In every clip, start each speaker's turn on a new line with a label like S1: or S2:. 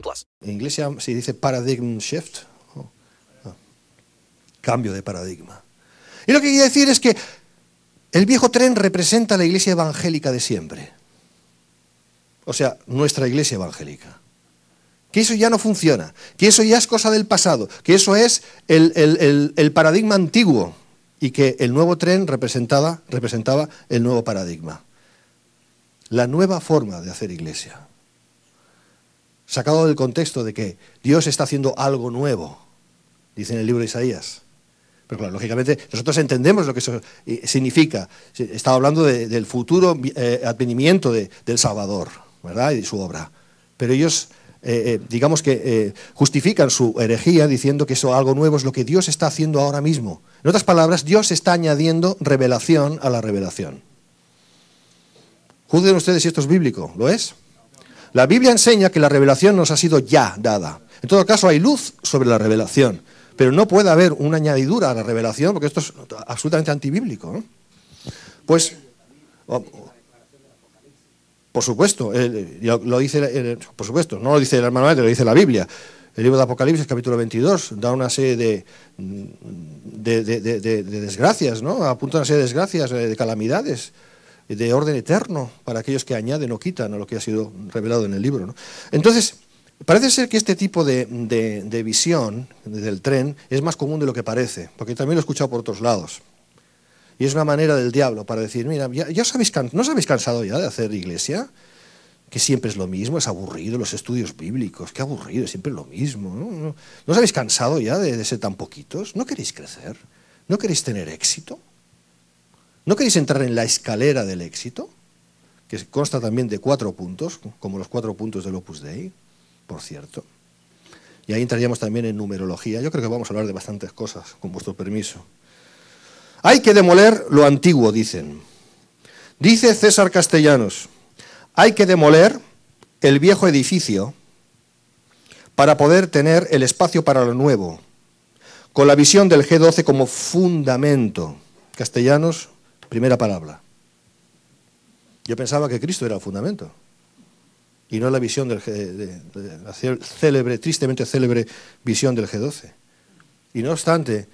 S1: plus.
S2: En inglés se dice paradigm shift. Oh, ah. Cambio de paradigma. Y lo que quiere decir es que el viejo tren representa la iglesia evangélica de siempre. O sea, nuestra iglesia evangélica. Que eso ya no funciona, que eso ya es cosa del pasado, que eso es el- el paradigma antiguo y que el nuevo tren representaba, representaba el nuevo paradigma. La nueva forma de hacer iglesia sacado del contexto de que Dios está haciendo algo nuevo, dice en el libro de Isaías. Pero claro, lógicamente nosotros entendemos lo que eso eh, significa. Estaba hablando de- del futuro eh, advenimiento de- del Salvador, ¿verdad? Y de su obra. Pero ellos, eh, digamos que justifican su herejía diciendo que eso algo nuevo es lo que Dios está haciendo ahora mismo. En otras palabras, Dios está añadiendo revelación a la revelación. Juzguen ustedes si esto es bíblico, ¿lo es? La Biblia enseña que la revelación nos ha sido ya dada. En todo caso, hay luz sobre la revelación, pero no puede haber una añadidura a la revelación, porque esto es absolutamente antibíblico. Pues, oh, por supuesto, lo, dice, por supuesto, no lo dice el hermano lo dice la Biblia. El libro de Apocalipsis, capítulo 22, da una serie de desgracias, ¿no? Apunta una serie de desgracias, eh, de calamidades de orden eterno para aquellos que añaden o quitan a lo que ha sido revelado en el libro. Entonces, parece ser que este tipo de, de- visión del tren es más común de lo que parece, porque también lo he escuchado por otros lados. Y es una manera del diablo para decir, mira, ya, os habéis ¿no os habéis cansado ya de hacer iglesia? Que siempre es lo mismo, es aburrido, los estudios bíblicos, qué aburrido, siempre es lo mismo. ¿No, ¿no os habéis cansado ya de, de ser tan poquitos? ¿No queréis crecer? ¿No queréis tener éxito? ¿No queréis entrar en la escalera del éxito? Que consta también de cuatro puntos, como los cuatro puntos del Opus Dei, por cierto. Y ahí entraríamos también en numerología. Yo creo que vamos a hablar de bastantes cosas, con vuestro permiso. Hay que demoler lo antiguo, dicen. Dice César Castellanos, hay que demoler el viejo edificio para poder tener el espacio para lo nuevo, con la visión del G12 como fundamento. Castellanos, primera palabra. Yo pensaba que Cristo era el fundamento y no la visión del de la célebre, tristemente célebre visión del G12. Y no obstante,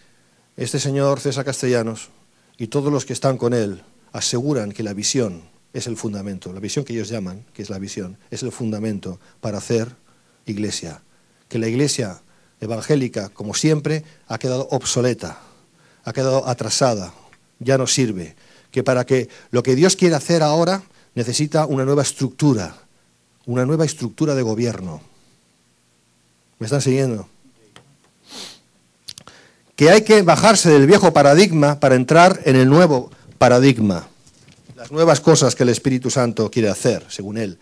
S2: este señor César Castellanos y todos los que están con él aseguran que la visión es el fundamento, la visión que ellos llaman, que es la visión, es el fundamento para hacer iglesia. Que la iglesia evangélica, como siempre, ha quedado obsoleta, ha quedado atrasada, ya no sirve. Que para que lo que Dios quiere hacer ahora necesita una nueva estructura, una nueva estructura de gobierno. ¿Me están siguiendo? Que hay que bajarse del viejo paradigma para entrar en el nuevo paradigma. Las nuevas cosas que el Espíritu Santo quiere hacer, según él.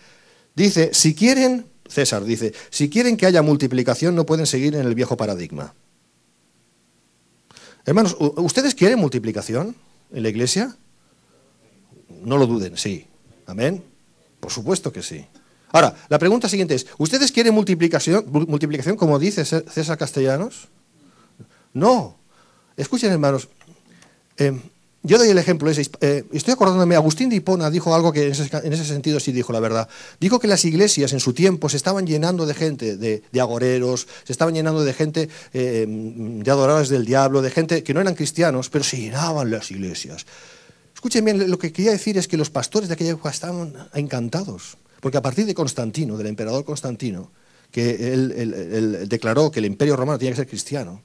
S2: Dice, si quieren, César dice, si quieren que haya multiplicación no pueden seguir en el viejo paradigma. Hermanos, ¿ustedes quieren multiplicación en la iglesia? No lo duden, sí. Amén. Por supuesto que sí. Ahora, la pregunta siguiente es, ¿ustedes quieren multiplicación, multiplicación como dice César Castellanos? No. Escuchen, hermanos. Eh, yo doy el ejemplo ese. Eh, estoy acordándome, Agustín de Hipona dijo algo que en ese, en ese, sentido sí dijo la verdad. Dijo que las iglesias en su tiempo se estaban llenando de gente, de, de agoreros, se estaban llenando de gente, eh, de adoradores del diablo, de gente que no eran cristianos, pero se llenaban las iglesias. Escuchen bien, lo que quería decir es que los pastores de aquella época estaban encantados, porque a partir de Constantino, del emperador Constantino, que él, declaró que el imperio romano tenía que ser cristiano,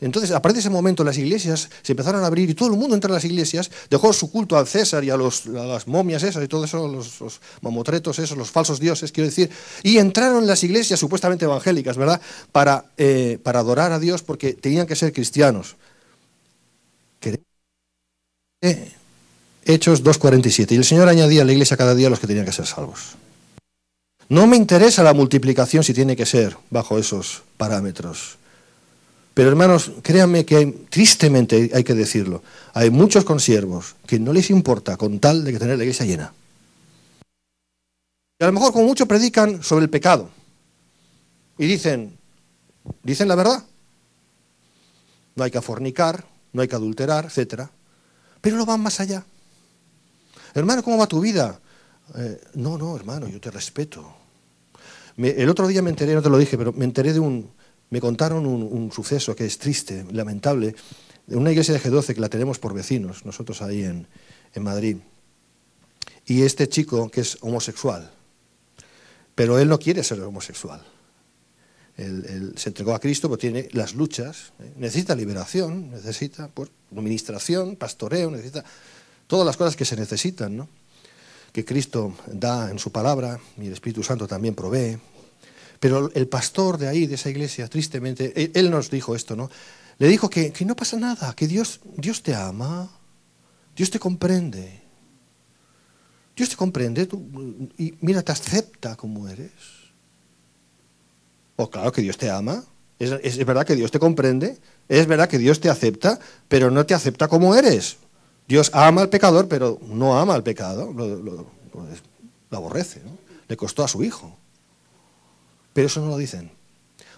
S2: entonces, a partir de ese momento, las iglesias se empezaron a abrir y todo el mundo entra a las iglesias, dejó su culto al César y a, los, las momias esas y todo eso, los, los, mamotretos esos, los falsos dioses, quiero decir, y entraron en las iglesias supuestamente evangélicas, ¿verdad?, para, eh, para adorar a Dios porque tenían que ser cristianos. Hechos 2.47. Y el Señor añadía a la iglesia cada día los que tenían que ser salvos. No me interesa la multiplicación si tiene que ser bajo esos parámetros. Pero hermanos, créanme que tristemente hay que decirlo, hay muchos consiervos que no les importa con tal de que tener la iglesia llena. Y a lo mejor como mucho predican sobre el pecado. Y dicen, dicen la verdad. No hay que fornicar, no hay que adulterar, etc. Pero no van más allá. Hermano, ¿cómo va tu vida? Eh, no, no, hermano, yo te respeto. el otro día me enteré, no te lo dije, pero me enteré de un, me contaron un, suceso que es triste, lamentable, de una iglesia de G12 que la tenemos por vecinos, nosotros ahí en, Madrid. Y este chico que es homosexual, pero él no quiere ser homosexual. Él, se entregó a Cristo, pero tiene las luchas, ¿eh? necesita liberación, necesita pues, administración, pastoreo, necesita todas las cosas que se necesitan, ¿no? que Cristo da en su palabra y el Espíritu Santo también provee. Pero el pastor de ahí, de esa iglesia, tristemente, él, nos dijo esto, ¿no? Le dijo que, no pasa nada, que Dios, Dios te ama, Dios te comprende. Dios te comprende y mira, te acepta como eres. Pues claro que Dios te ama, es, verdad que Dios te comprende, es verdad que Dios te acepta, pero no te acepta como eres. Dios ama al pecador, pero no ama al pecado, lo, aborrece. Le costó a su hijo. Pero eso no lo dicen.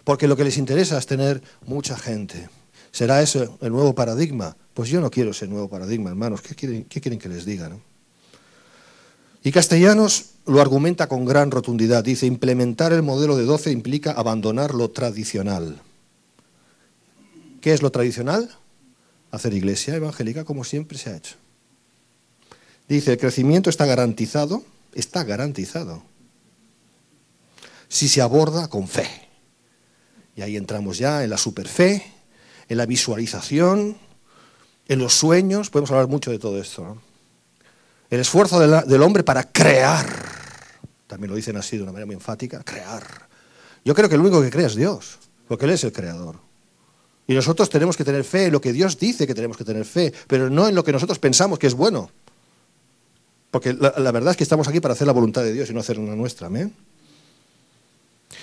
S2: Porque lo que les interesa es tener mucha gente. ¿Será ese el nuevo paradigma? Pues yo no quiero ese nuevo paradigma, hermanos. ¿Qué quieren, quieren que les diga? Y Castellanos lo argumenta con gran rotundidad. Dice, implementar el modelo de 12 implica abandonar lo tradicional. ¿Qué es lo tradicional? Hacer iglesia evangélica como siempre se ha hecho. Dice, el crecimiento está garantizado, está garantizado si se aborda con fe. Y ahí entramos ya en la superfe, en la visualización, en los sueños, podemos hablar mucho de todo esto. El esfuerzo del hombre para crear, también lo dicen así de una manera muy enfática, crear. Yo creo que el único que crea es Dios, porque Él es el creador. Y nosotros tenemos que tener fe en lo que Dios dice que tenemos que tener fe, pero no en lo que nosotros pensamos que es bueno. Porque la, la verdad es que estamos aquí para hacer la voluntad de Dios y no hacer una nuestra. Amén.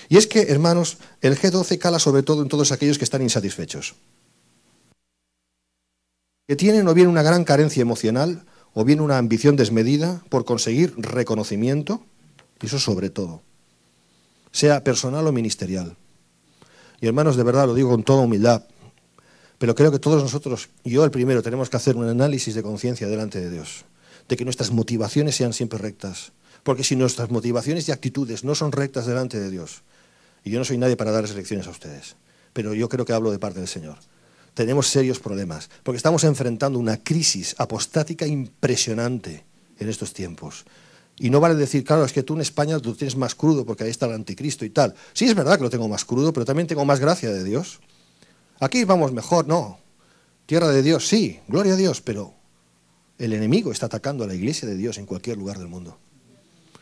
S2: Y es que, hermanos, el G12 cala sobre todo en todos aquellos que están insatisfechos. Que tienen o bien una gran carencia emocional o bien una ambición desmedida por conseguir reconocimiento, y eso sobre todo, sea personal o ministerial. Y hermanos, de verdad lo digo con toda humildad, pero creo que todos nosotros, yo el primero, tenemos que hacer un análisis de conciencia delante de Dios, de que nuestras motivaciones sean siempre rectas. Porque si nuestras motivaciones y actitudes no son rectas delante de Dios, y yo no soy nadie para darles lecciones a ustedes, pero yo creo que hablo de parte del Señor. Tenemos serios problemas, porque estamos enfrentando una crisis apostática impresionante en estos tiempos. Y no vale decir, claro, es que tú en España lo tienes más crudo porque ahí está el anticristo y tal. Sí, es verdad que lo tengo más crudo, pero también tengo más gracia de Dios. Aquí vamos mejor, no. Tierra de Dios, sí, gloria a Dios, pero el enemigo está atacando a la iglesia de Dios en cualquier lugar del mundo.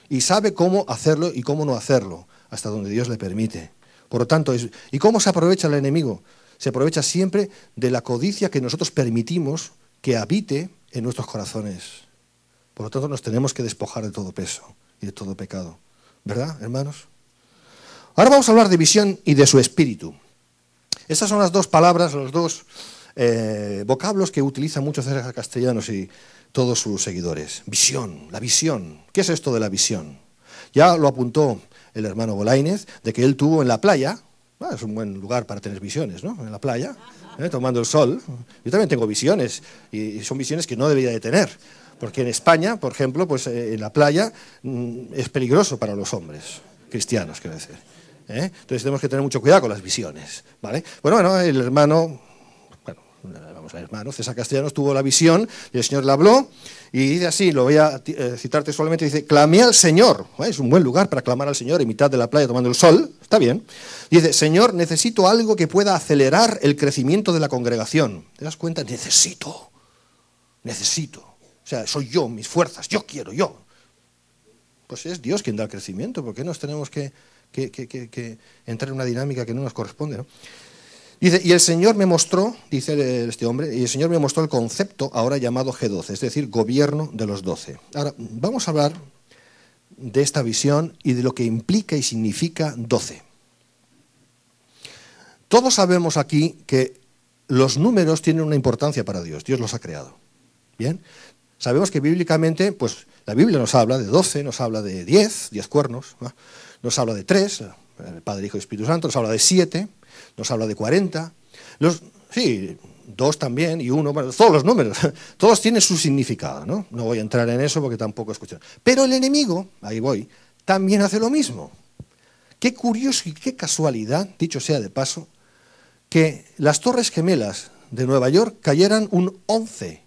S2: Y sabe cómo hacerlo y cómo no hacerlo hasta donde Dios le permite. Por lo tanto, ¿y cómo se aprovecha el enemigo? Se aprovecha siempre de la codicia que nosotros permitimos que habite en nuestros corazones. Por lo tanto, nos tenemos que despojar de todo peso y de todo pecado. ¿Verdad, hermanos? Ahora vamos a hablar de visión y de su espíritu. Estas son las dos palabras, los dos eh, vocablos que utilizan muchos castellanos y todos sus seguidores. Visión, la visión. ¿Qué es esto de la visión? Ya lo apuntó el hermano Bolaínez, de que él tuvo en la playa, ah, es un buen lugar para tener visiones, ¿no? En la playa, ¿eh? tomando el sol. Yo también tengo visiones, y son visiones que no debería de tener, porque en España, por ejemplo, pues eh, en la playa mm, es peligroso para los hombres, cristianos, quiero decir. ¿eh? Entonces tenemos que tener mucho cuidado con las visiones, ¿vale? Bueno, bueno, el hermano vamos a ver, hermano, César Castellanos tuvo la visión y el Señor le habló y dice así, lo voy a eh, citar textualmente, dice, clamé al Señor, es un buen lugar para clamar al Señor en mitad de la playa tomando el sol, está bien. Dice, Señor, necesito algo que pueda acelerar el crecimiento de la congregación. ¿Te das cuenta? Necesito, necesito. O sea, soy yo, mis fuerzas, yo quiero, yo. Pues es Dios quien da el crecimiento, ¿por qué nos tenemos que, que entrar en una dinámica que no nos corresponde? ¿no? Dice, y el Señor me mostró, dice este hombre, y el Señor me mostró el concepto ahora llamado G12, es decir, gobierno de los doce. Ahora, vamos a hablar de esta visión y de lo que implica y significa 12. Todos sabemos aquí que los números tienen una importancia para Dios, Dios los ha creado. Bien, sabemos que bíblicamente, pues la Biblia nos habla de 12, nos habla de 10, 10 cuernos, ¿no? nos habla de 3, el Padre, Hijo y Espíritu Santo, nos habla de 7, nos habla de 40, los, sí, dos también y uno, bueno, todos los números, todos tienen su significado, ¿no? No voy a entrar en eso porque tampoco es cuestión. Pero el enemigo, ahí voy, también hace lo mismo. Qué curioso y qué casualidad, dicho sea de paso, que las Torres Gemelas de Nueva York cayeran un 11.